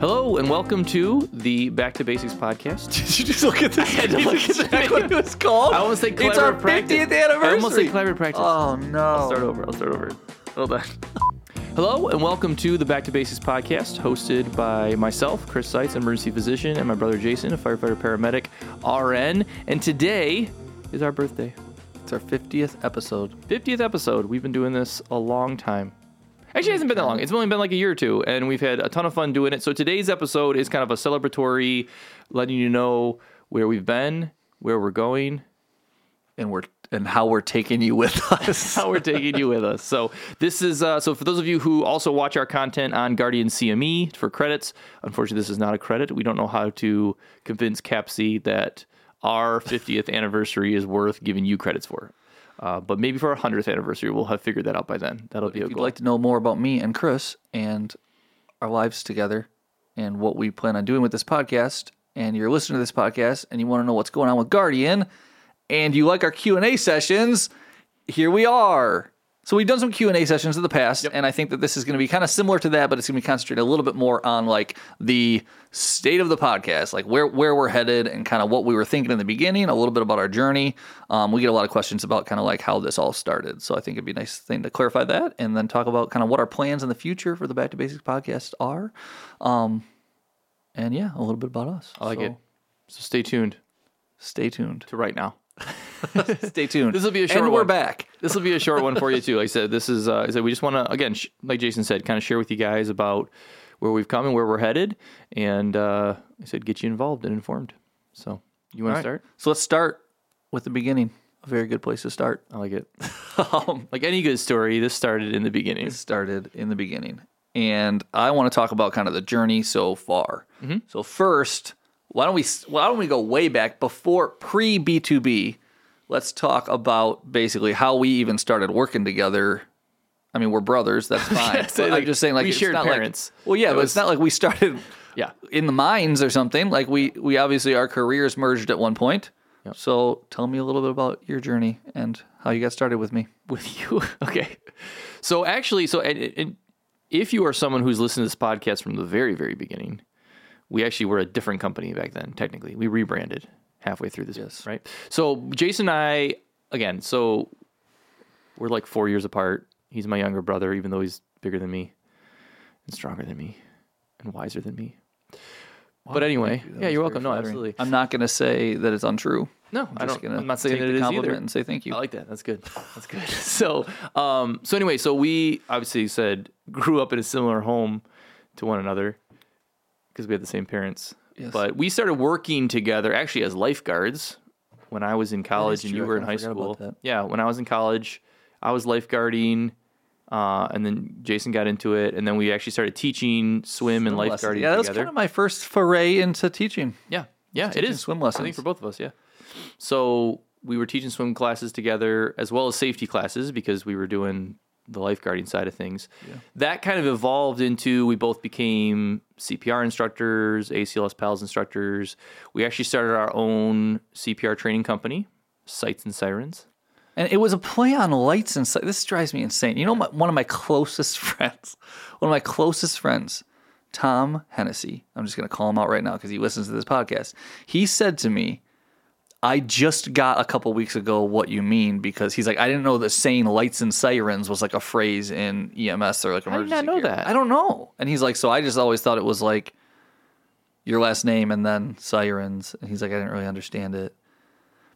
Hello and welcome to the Back to Basics podcast. Did you just look at this? had to look at the what it was called. I almost say clever It's our practice. 50th anniversary. I almost say clever practice. Oh no! I'll start over. I'll start over. Hold on. Hello and welcome to the Back to Basics podcast, hosted by myself, Chris Seitz, emergency physician, and my brother Jason, a firefighter paramedic, RN. And today is our birthday, It's our 50th episode. 50th episode. We've been doing this a long time. Actually, it hasn't been that long. It's only been like a year or two, and we've had a ton of fun doing it. So today's episode is kind of a celebratory, letting you know where we've been, where we're going, and we're and how we're taking you with us. how we're taking you with us. So this is uh, so for those of you who also watch our content on Guardian CME for credits. Unfortunately, this is not a credit. We don't know how to convince CAPCE that our 50th anniversary is worth giving you credits for. Uh, but maybe for our 100th anniversary, we'll have figured that out by then. That'll be a if you'd like to know more about me and Chris and our lives together and what we plan on doing with this podcast, and you're listening to this podcast and you want to know what's going on with Guardian, and you like our Q and A sessions, here we are. So we've done some Q and A sessions in the past, and I think that this is going to be kind of similar to that, but it's going to be concentrated a little bit more on like the state of the podcast, like where where we're headed, and kind of what we were thinking in the beginning, a little bit about our journey. Um, we get a lot of questions about kind of like how this all started, so I think it'd be a nice thing to clarify that, and then talk about kind of what our plans in the future for the Back to Basics podcast are, um, and yeah, a little bit about us. I like So it. So stay tuned Stay tuned. to right now. Stay tuned. This will be a short and we're one. back. This will be a short one for you too. Like I said, this is uh, I said we just want to again, sh- like Jason said, kind of share with you guys about where we've come and where we're headed, and uh, I said get you involved and informed. So you want to start? So let's start with the beginning. A very good place to start. I like it. Um, Like any good story, this started in the beginning. it started in the beginning. And I want to talk about kind of the journey so far. So first, why don't we why don't we go way back before pre B2B? Let's talk about basically how we even started working together. I mean, we're brothers, that's fine. But like, I'm just saying like we shared not like- parents. well, yeah, It but was- it's not like we started Yeah. in the mines or something. Like we we obviously our careers merged at one point. So tell me a little bit about your journey and how you got started with me. with you. okay. So actually, so and, and if you are someone who's listened to this podcast from the very, very beginning, we actually were a different company back then. Technically, we rebranded halfway through this, Yes. right? So Jason and I, again, so we're like four years apart. He's my younger brother, even though he's bigger than me and stronger than me and wiser than me. but anyway, That yeah, you're welcome. No, absolutely. I'm not going to say that it's untrue. No, I'm I don't. gonna I'm not saying that it is compliment either. and say thank you. I like that. That's good. That's good. so, um, so anyway, so we obviously said grew up in a similar home to one another because we had the same parents. Yes. But we started working together actually as lifeguards when I was in college and you were in high school. Yeah, when I was in college, I was lifeguarding. Uh, and then Jason got into it, and then we actually started teaching swim and lifeguarding lessons. Yeah, that was together. kind of my first foray into teaching. Yeah, yeah, it is swim I lessons. think for both of us, yeah. So we were teaching swim classes together as well as safety classes because we were doing the lifeguarding side of things. That kind of evolved into we both became CPR instructors, ACLS PALS instructors. We actually started our own CPR training company, Sights and Sirens. And it was a play on lights and si- this drives me insane. You know, my, one of my closest friends, one of my closest friends, Tom Hennessy. I'm just going to call him out right now because he listens to this podcast. He said to me, I just got a couple weeks ago what you mean because he's like, I didn't know that saying lights and sirens was like a phrase in EMS or like emergency. I did not know care. that? I don't know. And he's like, so I just always thought it was like your last name and then sirens. And he's like, I didn't really understand it.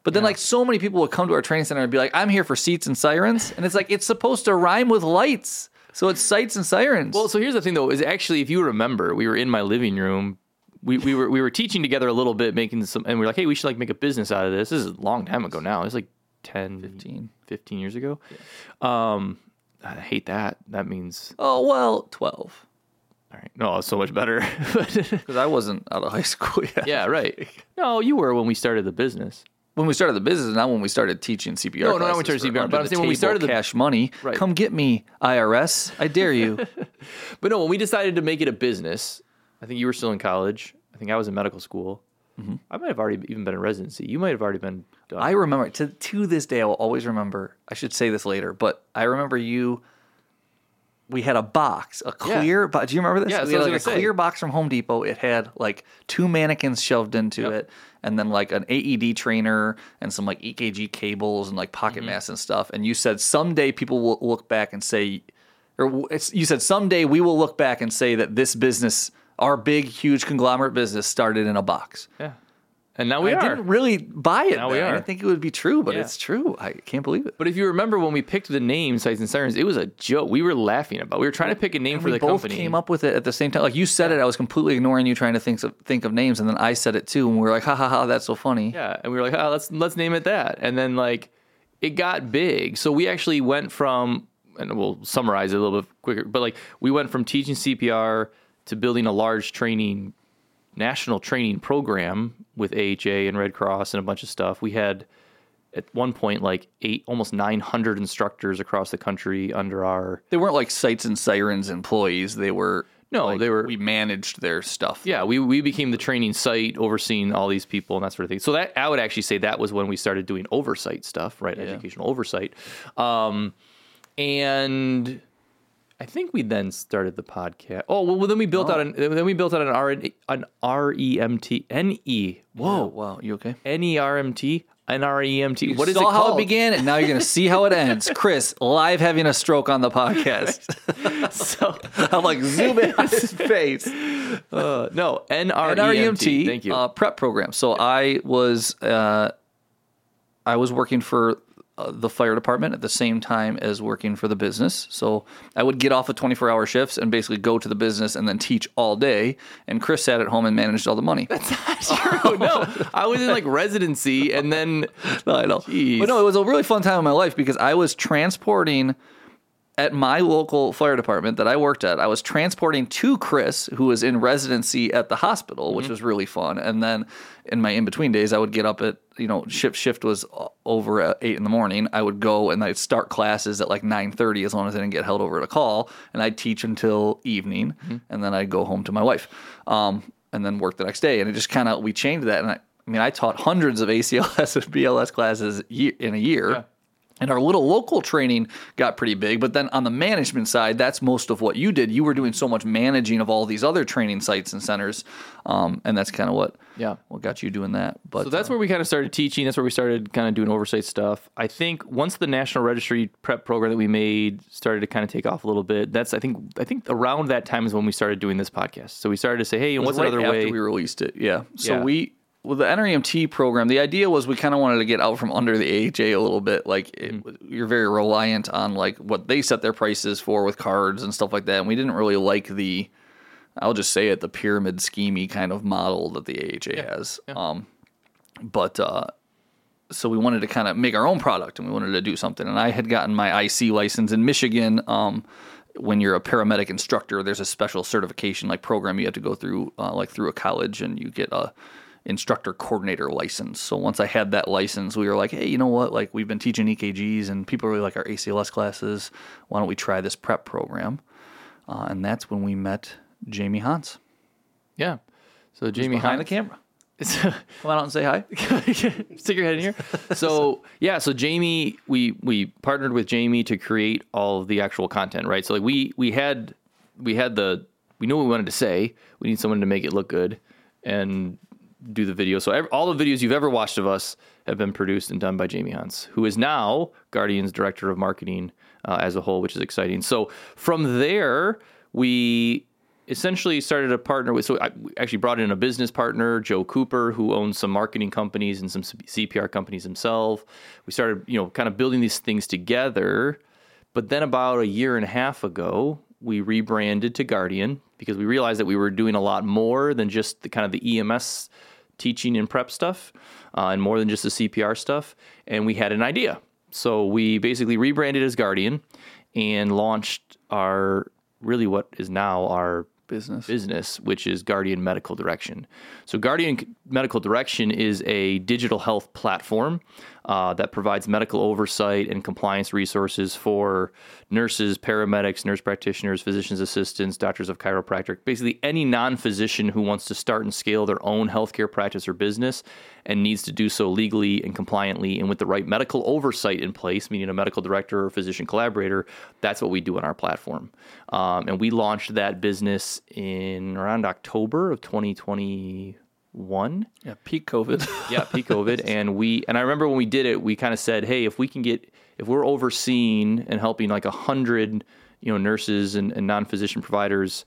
But then, like, so many people would come to our training center and be like, I'm here for seats and sirens. And it's like, it's supposed to rhyme with lights. So it's sights and sirens. Well, so here's the thing though, is actually if you remember, we were in my living room. We, we were we were teaching together a little bit, making some, and we are like, hey, we should like make a business out of this. This is a long time ago now. It's like 10, 15. 15 years ago. Um, I hate that. That means oh, well, 12. all right. No, it's so much better. Because I wasn't out of high school yet. yeah, right. No, you were when we started the business. When we started the business, not when we started teaching CPR. No, no, not when we started CPR, but I'm saying when we started the- cash money. Right. Come get me, IRS. I dare you. But no, when we decided to make it a business, I think you were still in college. I think I was in medical school. I might have already even been in residency. You might have already been done. I remember to to this day. I will always remember. I should say this later, but I remember you we had a box, a clear box. Do you remember this? Yeah, we had like a say. clear box from Home Depot. It had like two mannequins shoved into Yep. it, and then like an AED trainer and some like EKG cables and like pocket Mm-hmm. masks and stuff. And you said someday people will look back and say, or it's, you said someday we will look back and say that this business, our big huge conglomerate business, started in a box. Yeah. And now we I are. didn't really buy it. Now we then. I didn't think it would be true, but Yeah. it's true. I can't believe it. But if you remember when we picked the name Sights and Sirens, it was a joke. We were laughing about. We were trying to pick a name for we the both company. came up with it at the same time. Like you said it, I was completely ignoring you trying to think of think of names, and then I said it too, and we were like, "Ha ha ha, that's so funny." Yeah, and we were like, oh, let's let's name it that. And then like it got big. So we actually went from and we'll summarize it a little bit quicker, but like we went from teaching CPR to building a large training national training program with AHA and Red Cross and a bunch of stuff. We had at one point like eight almost 900 instructors across the country under our They weren't like Sights and Sirens employees. They were No, like, they were- We managed their stuff. yeah, we, we became the training site overseeing all these people and that sort of thing. So that I would actually say that was when we started doing oversight stuff, right? Educational oversight. Um, and I think we then started the podcast. Oh, well, then we built out an then we built out an R an R E M T N E. Whoa, Whoa. wow, you okay? N E R M T N R E M T. What is Saw it how called? it began, and now you're going to see how it ends. Chris live having a stroke on the podcast. So, I'm like zoom in on his face. uh, no, N R E NREMT, Thank you. Uh, prep program. So I was uh, I was working for uh, the fire department at the same time as working for the business. So I would get off of 24 hour shifts and basically go to the business and then teach all day. And Chris sat at home and managed all the money. That's not true. no, I was in like residency, and then No, I know. Jeez. But no, it was a really fun time in my life because I was transporting at my local fire department that I worked at. I was transporting to Chris, who was in residency at the hospital, which was really fun. And then in my in between days, I would get up at you know shift shift was over at eight in the morning. I would go and I'd start classes at like nine thirty as long as I didn't get held over at a call, and I'd teach until evening, and then I'd go home to my wife, um, and then work the next day. And it just kind of we changed that, and I. I mean, I taught hundreds of ACLS and BLS classes in a year. And our little local training got pretty big, but then on the management side, that's most of what you did. You were doing so much managing of all these other training sites and centers, um, and that's kind of what Yeah. what got you doing that. But So that's where we kind of started teaching. That's where we started kind of doing oversight stuff. I think once the National Registry prep program that we made started to kind of take off a little bit, that's I think I think around that time is when we started doing this podcast. So we started to say, hey, what's right another way? we released it? Yeah. So Yeah. we with the NREMT program, the idea was we kind of wanted to get out from under the AHA a little bit. Like it, Mm-hmm. you're very reliant on like what they set their prices for with cards and stuff like that, and we didn't really like the. I'll just say it, the pyramid schemey kind of model that the AHA has. Um, but uh, so we wanted to kind of make our own product and we wanted to do something. And I had gotten my IC license in Michigan. Um, when you're a paramedic instructor, there's a special certification like program you have to go through, uh, like through a college, and you get a instructor coordinator license. So once I had that license, we were like, hey, you know what? Like we've been teaching EKGs and people really like our ACLS classes. Why don't we try this prep program? Uh, and that's when we met Jamie Hans yeah. So Jamie behind the camera. Come on out and say hi. stick your head in here. So yeah, so Jamie, we we partnered with Jamie to create all of the actual content, right? So like we we had we had the we knew what we wanted to say. We need someone to make it look good and do the video. So all the videos you've ever watched of us have been produced and done by Jamie Hunts, who is now Guardian's director of marketing uh, as a whole, which is exciting. So from there, we essentially started a partner with so I actually brought in a business partner Joe Cooper who owns some marketing companies and some CPR companies himself we started you know kind of building these things together but then about a year and a half ago we rebranded to Guardian because we realized that we were doing a lot more than just the kind of the EMS teaching and prep stuff uh, and more than just the CPR stuff and we had an idea so we basically rebranded as Guardian and launched our really what is now our Business. business, which is Guardian Medical Direction. So, Guardian Medical Direction is a digital health platform uh, that provides medical oversight and compliance resources for nurses, paramedics, nurse practitioners, physicians assistants, doctors of chiropractic, basically any non physician who wants to start and scale their own healthcare practice or business and needs to do so legally and compliantly and with the right medical oversight in place, meaning a medical director or physician collaborator. That's what we do on our platform. Um, and we launched that business in around October of 2021 Yeah, peak COVID. yeah, peak COVID. And we and I remember when we did it, we kind of said, hey, if we can get if we're overseeing and helping like a hundred, you know, nurses and, and non-physician providers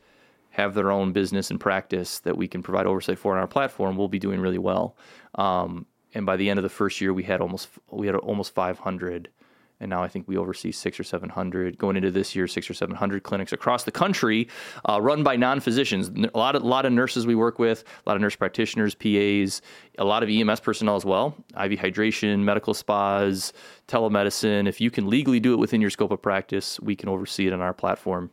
have their own business and practice that we can provide oversight for on our platform, we'll be doing really well. Um, and by the end of the first year, we had almost we had almost 500 and now I think we oversee six or seven hundred. Going into this year, six or seven hundred clinics across the country, uh, run by non-physicians. A lot of a lot of nurses we work with, a lot of nurse practitioners, PAs, a lot of EMS personnel as well. IV hydration, medical spas, telemedicine. If you can legally do it within your scope of practice, we can oversee it on our platform.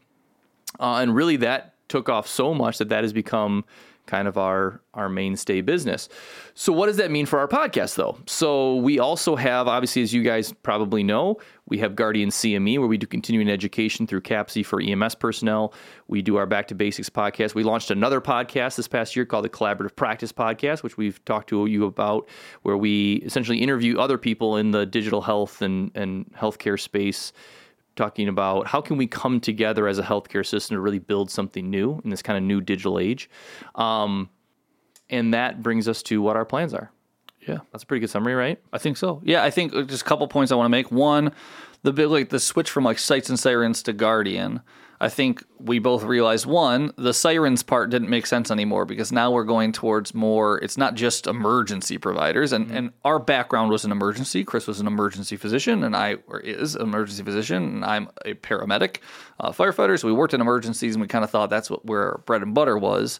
Uh, and really, that took off so much that that has become kind of our our mainstay business. So what does that mean for our podcast though? So we also have obviously as you guys probably know, we have Guardian CME where we do continuing education through CAPCE for EMS personnel. We do our Back to Basics podcast. We launched another podcast this past year called the Collaborative Practice podcast, which we've talked to you about where we essentially interview other people in the digital health and and healthcare space talking about how can we come together as a healthcare system to really build something new in this kind of new digital age um, and that brings us to what our plans are yeah. that's a pretty good summary right I think so. Yeah, I think uh, just a couple points I want to make. One, the big like the switch from like sights and sirens to Guardian. I think we both realized one, the sirens part didn't make sense anymore because now we're going towards more. It's not just emergency providers, and and our background was an emergency. Chris was an emergency physician, and I or is an emergency physician, and I'm a paramedic, uh, firefighter. So we worked in emergencies, and we kind of thought that's what where our bread and butter was,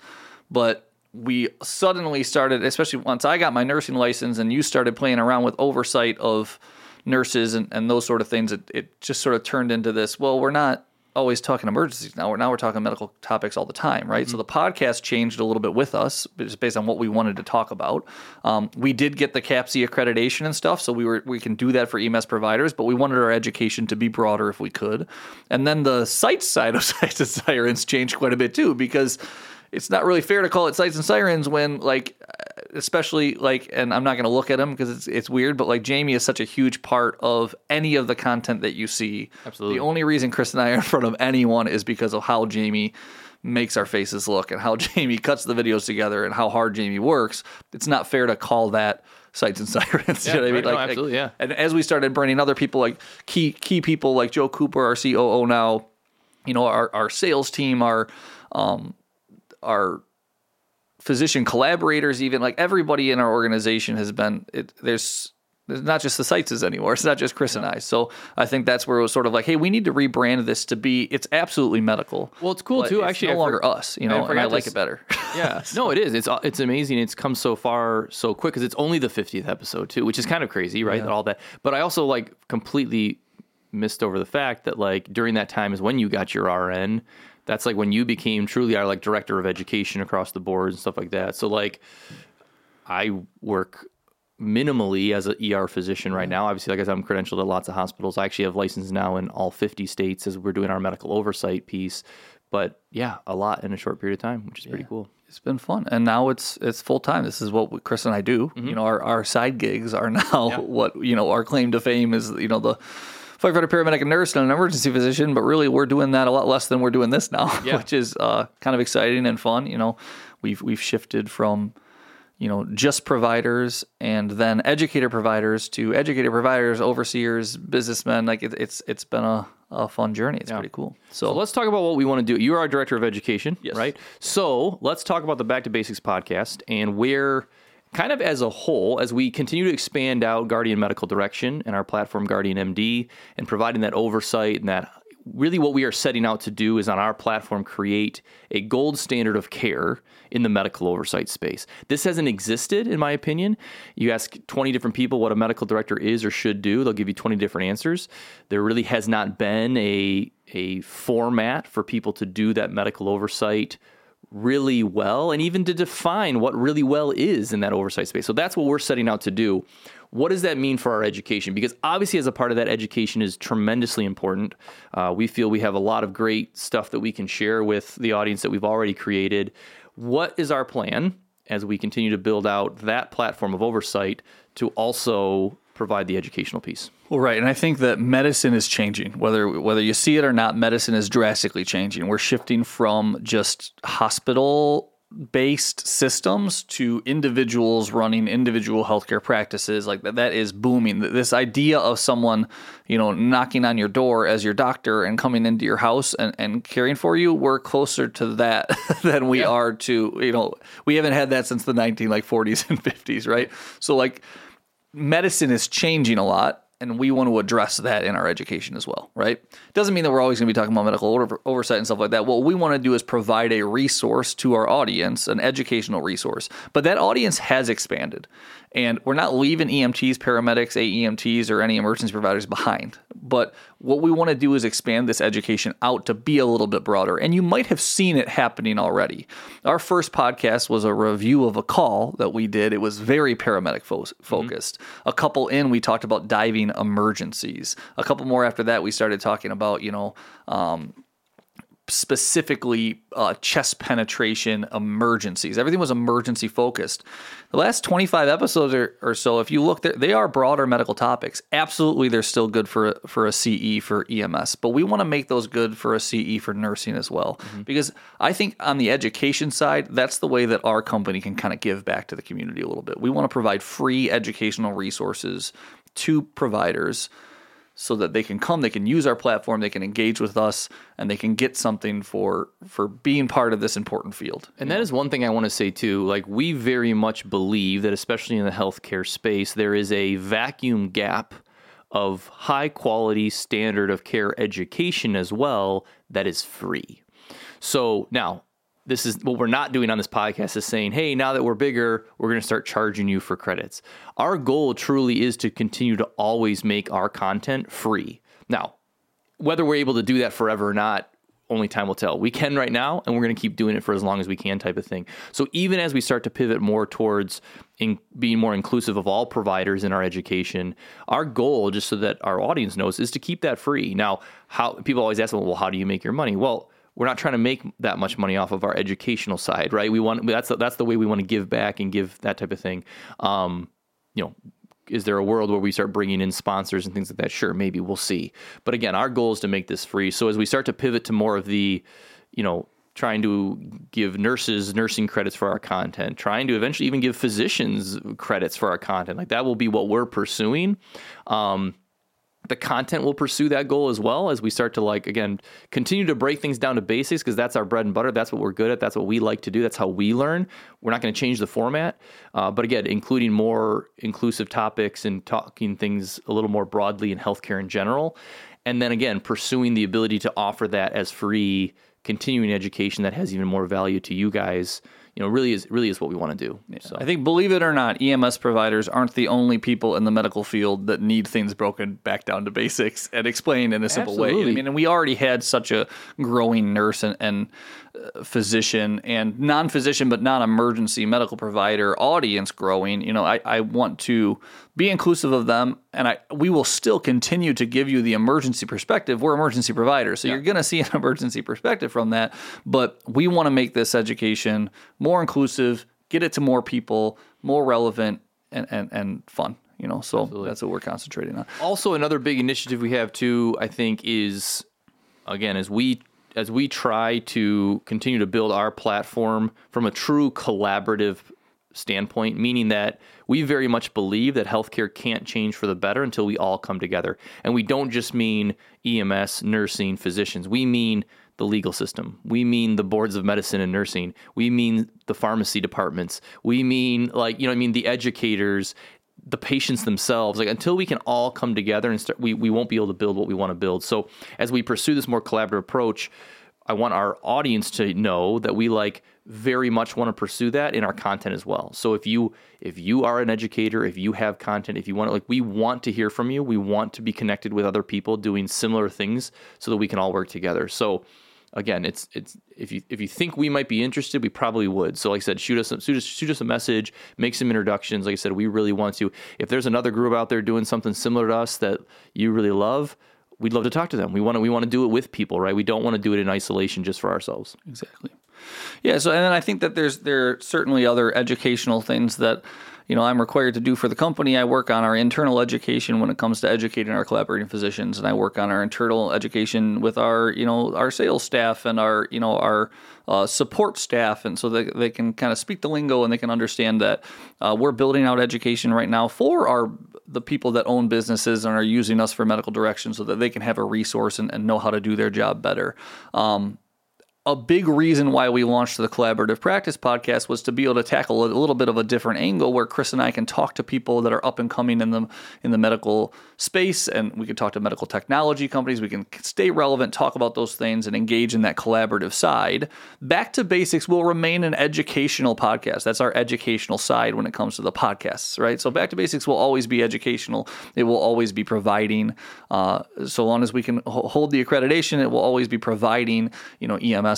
but we suddenly started, especially once I got my nursing license and you started playing around with oversight of nurses and, and those sort of things, it, it just sort of turned into this, well, we're not always talking emergencies now. We're now we're talking medical topics all the time, right? So the podcast changed a little bit with us, just based on what we wanted to talk about. Um, we did get the CAPCE accreditation and stuff, so we were we can do that for EMS providers, but we wanted our education to be broader if we could. And then the sights side of sights and sirens changed quite a bit too, because it's not really fair to call it sights and sirens when like especially like and i'm not going to look at him because it's, it's weird but like jamie is such a huge part of any of the content that you see Absolutely. the only reason chris and i are in front of anyone is because of how jamie makes our faces look and how jamie cuts the videos together and how hard jamie works it's not fair to call that sights and sirens you know what i mean. No, like, like- absolutely, yeah. and as we started bringing other people like key key people like joe cooper our coo now you know our, our sales team our um our physician collaborators even like everybody in our organization has been it, there's there's not just the sights anymore it's not just chris and i so i think that's where it was sort of like hey we need to rebrand this to be it's absolutely medical Well, it's cool too. it's Actually, no I longer for- us you I know and i like s- it better yeah, no, it is. It's it's amazing. It's come so far so quick because it's only the 50th episode too, which is kind of crazy, right? All that, but I also like completely missed over the fact that like during that time is when you got your RN. That's like when you became truly our like director of education across the board and stuff like that. So like, I work minimally as an ER physician right now. Obviously, like I said, I'm credentialed at lots of hospitals. I actually have license now in all 50 states as we're doing our medical oversight piece. But yeah, a lot in a short period of time, which is pretty cool. it's been fun and now it's it's full time this is what chris and i do you know our, our side gigs are now what you know our claim to fame is you know the firefighter paramedic and nurse and an emergency physician but really we're doing that a lot less than we're doing this now Yeah. which is uh, kind of exciting and fun you know we've we've shifted from you know just providers and then educator providers to educator providers overseers businessmen like it, it's it's been a, a fun journey it's pretty cool so, So let's talk about what we want to do. You are our director of education, Yes. right? So let's talk about the Back to Basics podcast and where, kind of as a whole, as we continue to expand out Guardian Medical Direction and our platform Guardian MD and providing that oversight and that really what we are setting out to do is on our platform create a gold standard of care in the medical oversight space. This hasn't existed, in my opinion. You ask 20 different people what a medical director is or should do, they'll give you 20 different answers. There really has not been a, a format for people to do that medical oversight really well and even to define what really well is in that oversight space. So that's what we're setting out to do. what does that mean for our education? Because obviously, as a part of that, education is tremendously important. Uh, we feel we have a lot of great stuff that we can share with the audience that we've already created. What is our plan as we continue to build out that platform of oversight to also provide the educational piece? Well, right, and I think that medicine is changing. Whether whether you see it or not, medicine is drastically changing. We're shifting from just hospital based systems to individuals running individual healthcare practices like that, that is booming this idea of someone you know knocking on your door as your doctor and coming into your house and, and caring for you we're closer to that than we yeah. are to you know we haven't had that since the 19 like 40s and 50s right so like medicine is changing a lot and we want to address that in our education as well, right? Doesn't mean that we're always going to be talking about medical over- oversight and stuff like that. What we want to do is provide a resource to our audience, an educational resource. But that audience has expanded. And we're not leaving EMTs, paramedics, AEMTs, or any emergency providers behind. But what we want to do is expand this education out to be a little bit broader. And you might have seen it happening already. Our first podcast was a review of a call that we did. It was very paramedic fo- focused. Mm-hmm. A couple in, we talked about diving emergencies. A couple more after that, we started talking about, you know, um, specifically uh, chest penetration emergencies. Everything was emergency focused. The last 25 episodes or, or so, if you look, they are broader medical topics. Absolutely, they're still good for for a CE for EMS, but we want to make those good for a CE for nursing as well. Mm-hmm. Because I think on the education side, that's the way that our company can kind of give back to the community a little bit. We want to provide free educational resources to providers so that they can come, they can use our platform, they can engage with us, and they can get something for for being part of this important field. And that is one thing I want to say too. Like we very much believe that, especially in the healthcare space, there is a vacuum gap of high quality standard of care education as well that is free. So now this is what we're not doing on this podcast is saying, hey, now that we're bigger, we're going to start charging you for credits. Our goal truly is to continue to always make our content free. Now, whether we're able to do that forever or not, only time will tell. We can right now, and we're going to keep doing it for as long as we can, type of thing. So even as we start to pivot more towards in being more inclusive of all providers in our education, our goal, just so that our audience knows, is to keep that free. Now, how people always ask, well, how do you make your money? Well, we're not trying to make that much money off of our educational side, right? We want that's that's the way we want to give back and give that type of thing. Um, you know, is there a world where we start bringing in sponsors and things like that? Sure, maybe we'll see. But again, our goal is to make this free. So as we start to pivot to more of the, you know, trying to give nurses nursing credits for our content, trying to eventually even give physicians credits for our content, like that will be what we're pursuing. Um, the content will pursue that goal as well as we start to like again continue to break things down to basics because that's our bread and butter. That's what we're good at. That's what we like to do. That's how we learn. We're not going to change the format. Uh, but again including more inclusive topics and talking things a little more broadly in healthcare in general. And then again pursuing the ability to offer that as free continuing education that has even more value to you guys you know really is really is what we want to do. Yeah. So I think believe it or not, EMS providers aren't the only people in the medical field that need things broken back down to basics and explained in a simple Absolutely. way. I mean, and we already had such a growing nurse and, and uh, physician and non-physician but non-emergency medical provider audience growing. You know, I, I want to be inclusive of them and I we will still continue to give you the emergency perspective. We're emergency providers, so yeah. you're going to see an emergency perspective from that, but we want to make this education more inclusive, get it to more people, more relevant and and, and fun you know so Absolutely. that's what we're concentrating on also another big initiative we have too i think is again as we as we try to continue to build our platform from a true collaborative standpoint, meaning that we very much believe that healthcare can't change for the better until we all come together. And we don't just mean EMS, nursing, physicians. We mean the legal system. We mean the boards of medicine and nursing. We mean the pharmacy departments. We mean like, you know, I mean the educators, the patients themselves. Like until we can all come together and start we, we won't be able to build what we want to build. So as we pursue this more collaborative approach, I want our audience to know that we like very much want to pursue that in our content as well. So if you if you are an educator, if you have content, if you want to like we want to hear from you. We want to be connected with other people doing similar things so that we can all work together. So again, it's it's if you if you think we might be interested, we probably would. So, like I said, shoot us shoot us shoot us a message, make some introductions. Like I said, we really want to. If there's another group out there doing something similar to us that you really love, we'd love to talk to them. We want to we want to do it with people, right? We don't want to do it in isolation just for ourselves. Exactly. Yeah. So, and then I think that there's there are certainly other educational things that you know I'm required to do for the company. I work on our internal education when it comes to educating our collaborating physicians, and I work on our internal education with our you know our sales staff and our you know our uh, support staff, and so they, they can kind of speak the lingo and they can understand that uh, we're building out education right now for our the people that own businesses and are using us for medical direction, so that they can have a resource and, and know how to do their job better. Um, a big reason why we launched the collaborative practice podcast was to be able to tackle a little bit of a different angle where Chris and I can talk to people that are up and coming in the in the medical space and we can talk to medical technology companies. We can stay relevant talk about those things and engage in that collaborative side. Back to basics will remain an educational podcast. That's our educational side when it comes to the podcasts right? So back to basics will always be educational. It will always be providing uh, so long as we can hold the accreditation it will always be providing you know EMS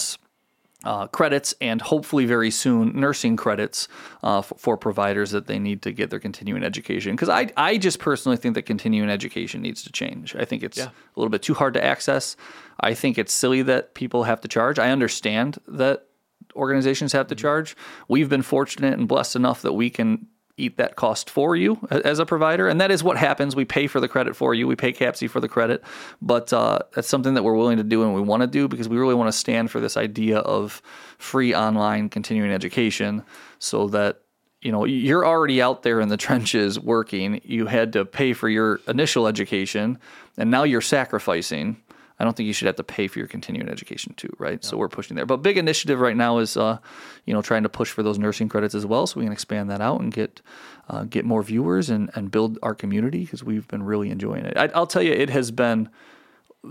uh, credits and hopefully very soon nursing credits uh, for, for, providers that they need to get their continuing education. Because I, I just personally think that continuing education needs to change. I think it's yeah. a little bit too hard to access. I think it's silly that people have to charge. I understand that organizations have to mm-hmm. charge. We've been fortunate and blessed enough that we can eat that cost for you as a provider. And that is what happens. We pay for the credit for you. We pay CAPCE for the credit. But uh, that's something that we're willing to do and we want to do because we really want to stand for this idea of free online continuing education so that you know you're already out there in the trenches working you had to pay for your initial education and now you're sacrificing I don't think you should have to pay for your continuing education too, right? Yeah. So we're pushing there. But big initiative right now is, uh, you know, trying to push for those nursing credits as well, so we can expand that out and get uh, get more viewers and and build our community because we've been really enjoying it. I, I'll tell you, it has been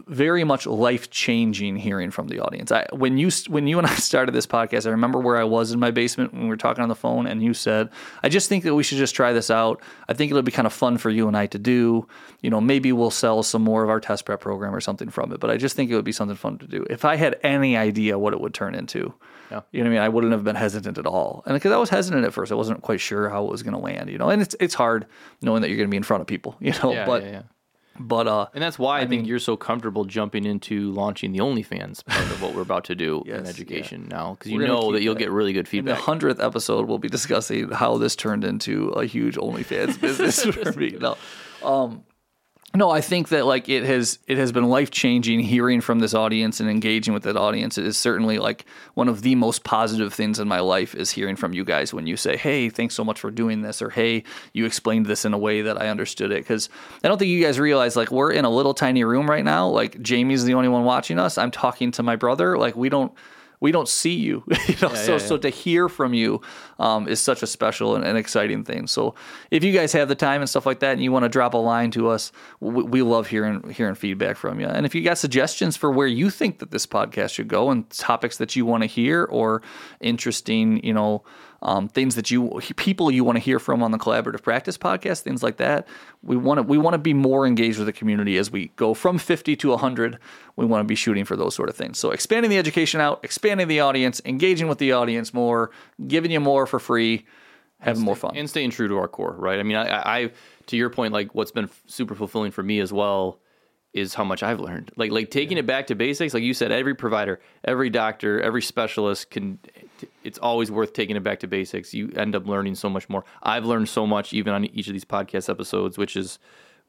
very much life changing hearing from the audience. I, when you when you and I started this podcast, I remember where I was in my basement when we were talking on the phone, and you said, "I just think that we should just try this out. I think it'll be kind of fun for you and I to do. You know, maybe we'll sell some more of our test prep program or something from it. But I just think it would be something fun to do. If I had any idea what it would turn into, yeah. you know what I mean, I wouldn't have been hesitant at all. And because I was hesitant at first, I wasn't quite sure how it was going to land. You know, and it's it's hard knowing that you're going to be in front of people. You know, yeah, but. Yeah, but uh, and that's why I, I think mean, you're so comfortable jumping into launching the OnlyFans part of what we're about to do yes, in education yeah. now, because you know that you'll that. get really good feedback. In the hundredth episode, we'll be discussing how this turned into a huge OnlyFans business for me. No, um, no, I think that like it has it has been life changing hearing from this audience and engaging with that audience. It is certainly like one of the most positive things in my life is hearing from you guys when you say, "Hey, thanks so much for doing this," or "Hey, you explained this in a way that I understood it." Because I don't think you guys realize like we're in a little tiny room right now. Like Jamie's the only one watching us. I'm talking to my brother. Like we don't we don't see you. you know? yeah, so yeah, yeah. so to hear from you um, is such a special and, and, exciting thing. So if you guys have the time and stuff like that, and you want to drop a line to us, we, we, love hearing hearing feedback from you. And if you got suggestions for where you think that this podcast should go and topics that you want to hear or interesting, you know um, things that you people you want to hear from on the collaborative practice podcast, things like that. We want to we want to be more engaged with the community as we go from 50 to 100. We want to be shooting for those sort of things. So expanding the education out, expanding the audience, engaging with the audience more, giving you more for free, having stay, more fun, and staying true to our core. Right? I mean, I, I to your point, like what's been super fulfilling for me as well is how much I've learned. Like like taking it back to basics, like you said, every provider, every doctor, every specialist can. It's always worth taking it back to basics. You end up learning so much more. I've learned so much even on each of these podcast episodes, which is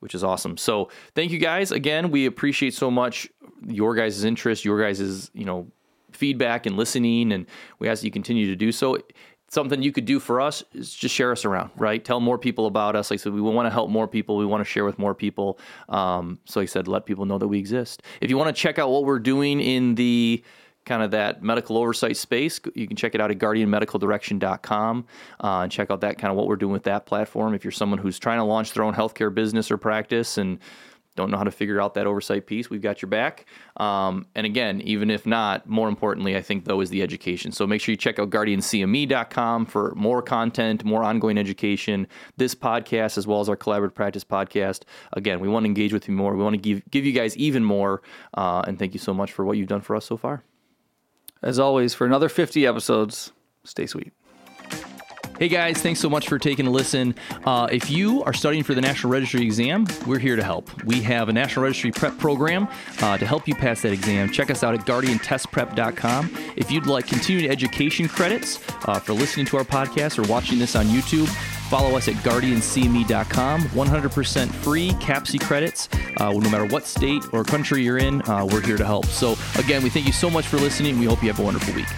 which is awesome. So thank you guys again. We appreciate so much your guys' interest, your guys' you know feedback and listening, and we ask that you continue to do so something you could do for us is just share us around, right? Tell more people about us. Like I said, we want to help more people. We want to share with more people. Um, so like I said, let people know that we exist. If you want to check out what we're doing in the kind of that medical oversight space, you can check it out at guardianmedicaldirection.com uh, and check out that kind of what we're doing with that platform. If you're someone who's trying to launch their own healthcare business or practice and don't know how to figure out that oversight piece, we've got your back. Um, and again, even if not, more importantly, I think though is the education. So make sure you check out guardiancme.com for more content, more ongoing education. This podcast, as well as our collaborative practice podcast. Again, we want to engage with you more. We want to give give you guys even more. Uh, and thank you so much for what you've done for us so far. As always, for another 50 episodes, stay sweet. Hey guys, thanks so much for taking a listen. Uh, if you are studying for the National Registry exam, we're here to help. We have a National Registry prep program uh, to help you pass that exam. Check us out at guardiantestprep.com. If you'd like continued education credits uh, for listening to our podcast or watching this on YouTube, follow us at guardiancme.com. 100% free CAPCE credits. Uh, no matter what state or country you're in, uh, we're here to help. So, again, we thank you so much for listening. We hope you have a wonderful week.